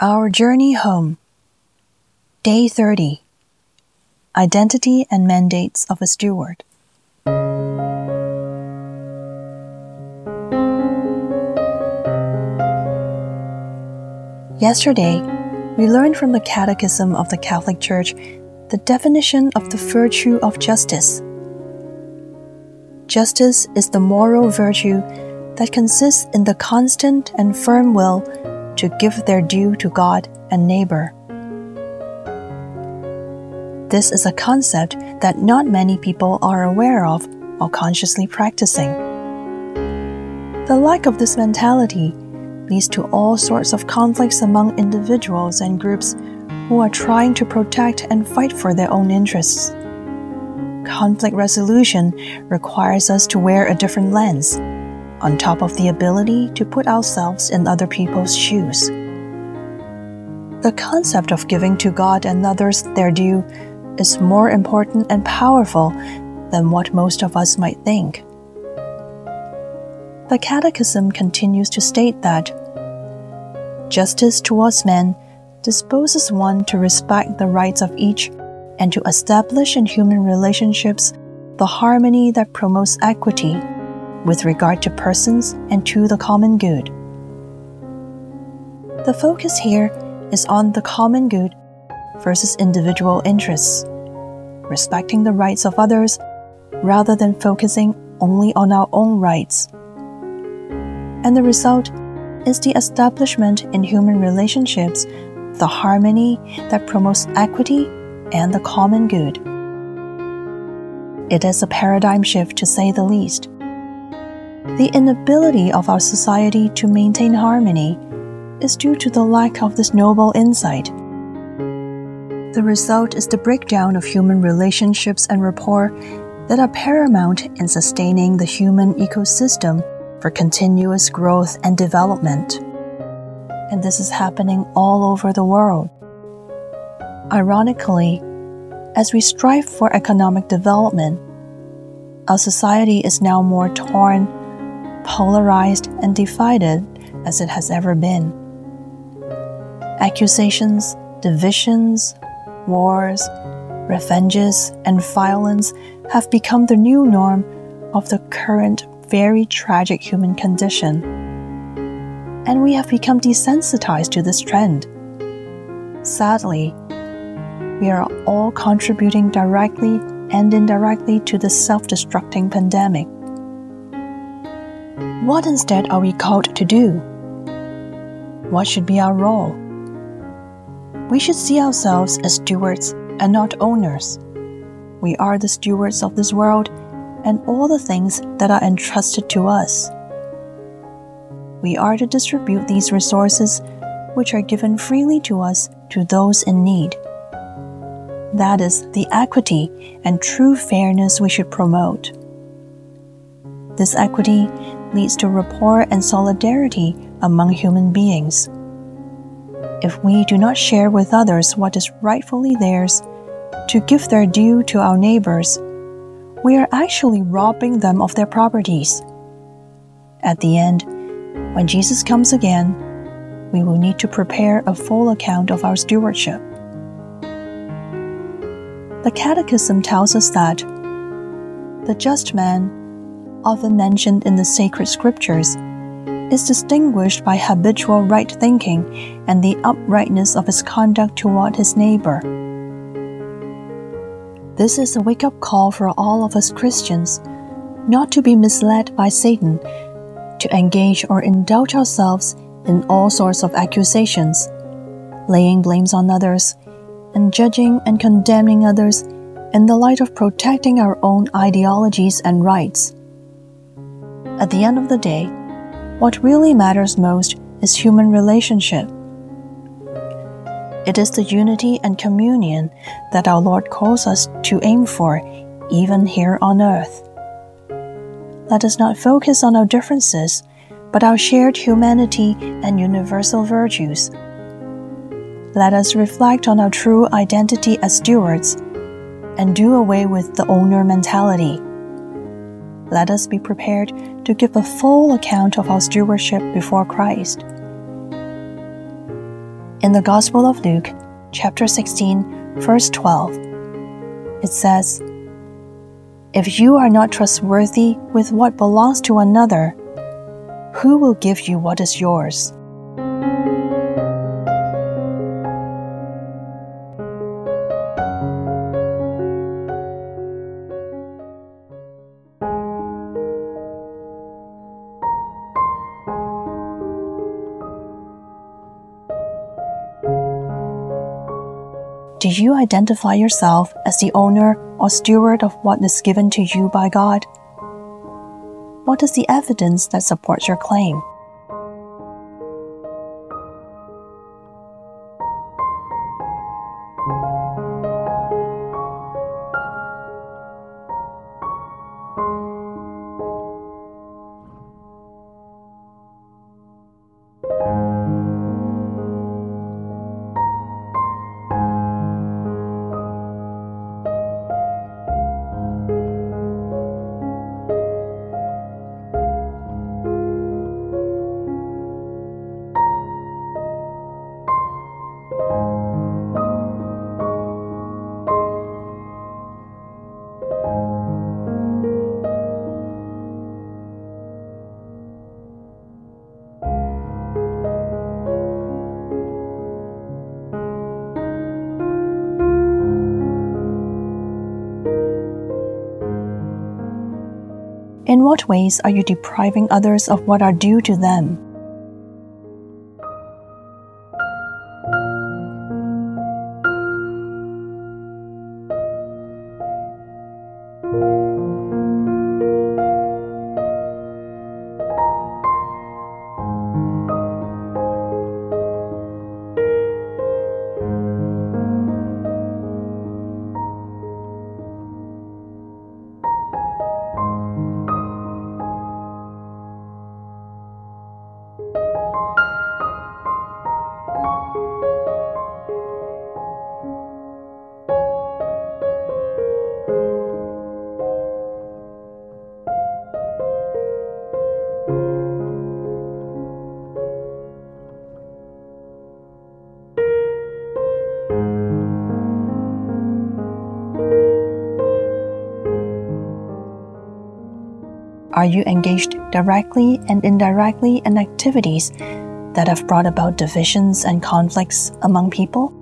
Our Journey Home, Day 30 Identity and Mandates of a Steward. Yesterday, we learned from the Catechism of the Catholic Church the definition of the virtue of justice. Justice is the moral virtue that consists in the constant and firm will to give their due to God and neighbor. This is a concept that not many people are aware of or consciously practicing. The lack of this mentality leads to all sorts of conflicts among individuals and groups who are trying to protect and fight for their own interests. Conflict resolution requires us to wear a different lens on top of the ability to put ourselves in other people's shoes. The concept of giving to God and others their due is more important and powerful than what most of us might think. The Catechism continues to state that justice towards men disposes one to respect the rights of each and to establish in human relationships the harmony that promotes equity with regard to persons and to the common good. The focus here is on the common good versus individual interests, respecting the rights of others rather than focusing only on our own rights. And the result is the establishment in human relationships the harmony that promotes equity and the common good. It is a paradigm shift to say the least. The inability of our society to maintain harmony is due to the lack of this noble insight. The result is the breakdown of human relationships and rapport that are paramount in sustaining the human ecosystem for continuous growth and development. And this is happening all over the world. Ironically, as we strive for economic development, our society is now more torn polarized and divided as it has ever been. Accusations, divisions, wars, revenges, and violence have become the new norm of the current very tragic human condition. And we have become desensitized to this trend. Sadly, we are all contributing directly and indirectly to the self destructing pandemic. What instead are we called to do? What should be our role? We should see ourselves as stewards and not owners. We are the stewards of this world and all the things that are entrusted to us. We are to distribute these resources, which are given freely to us, to those in need. That is the equity and true fairness we should promote. This equity leads to rapport and solidarity among human beings. If we do not share with others what is rightfully theirs, to give their due to our neighbors, we are actually robbing them of their properties. At the end, when Jesus comes again, we will need to prepare a full account of our stewardship. The Catechism tells us that the just man often mentioned in the sacred scriptures, is distinguished by habitual right thinking and the uprightness of his conduct toward his neighbor. This is a wake up call for all of us Christians not to be misled by Satan, to engage or indulge ourselves in all sorts of accusations, laying blames on others, and judging and condemning others in the light of protecting our own ideologies and rights. At the end of the day, what really matters most is human relationship. It is the unity and communion that our Lord calls us to aim for, even here on earth. Let us not focus on our differences, but our shared humanity and universal virtues. Let us reflect on our true identity as stewards and do away with the owner mentality let us be prepared to give a full account of our stewardship before Christ. In the Gospel of Luke, chapter 16, verse 12, it says, If you are not trustworthy with what belongs to another, who will give you what is yours? Do you identify yourself as the owner or steward of what is given to you by God? What is the evidence that supports your claim? In what ways are you depriving others of what are due to them? Are you engaged directly and indirectly in activities that have brought about divisions and conflicts among people?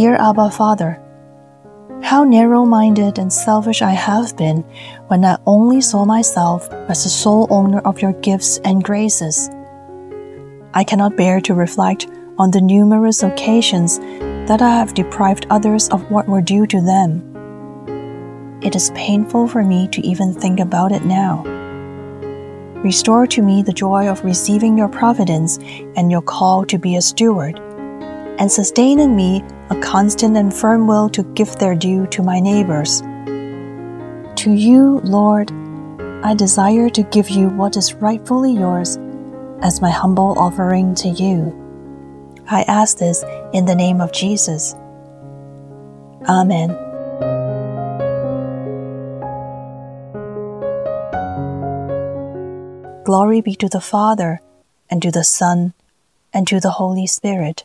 Dear Abba Father, how narrow minded and selfish I have been when I only saw myself as the sole owner of your gifts and graces. I cannot bear to reflect on the numerous occasions that I have deprived others of what were due to them. It is painful for me to even think about it now. Restore to me the joy of receiving your providence and your call to be a steward and sustain in me a constant and firm will to give their due to my neighbors. To you, Lord, I desire to give you what is rightfully yours as my humble offering to you. I ask this in the name of Jesus. Amen. Glory be to the Father, and to the Son, and to the Holy Spirit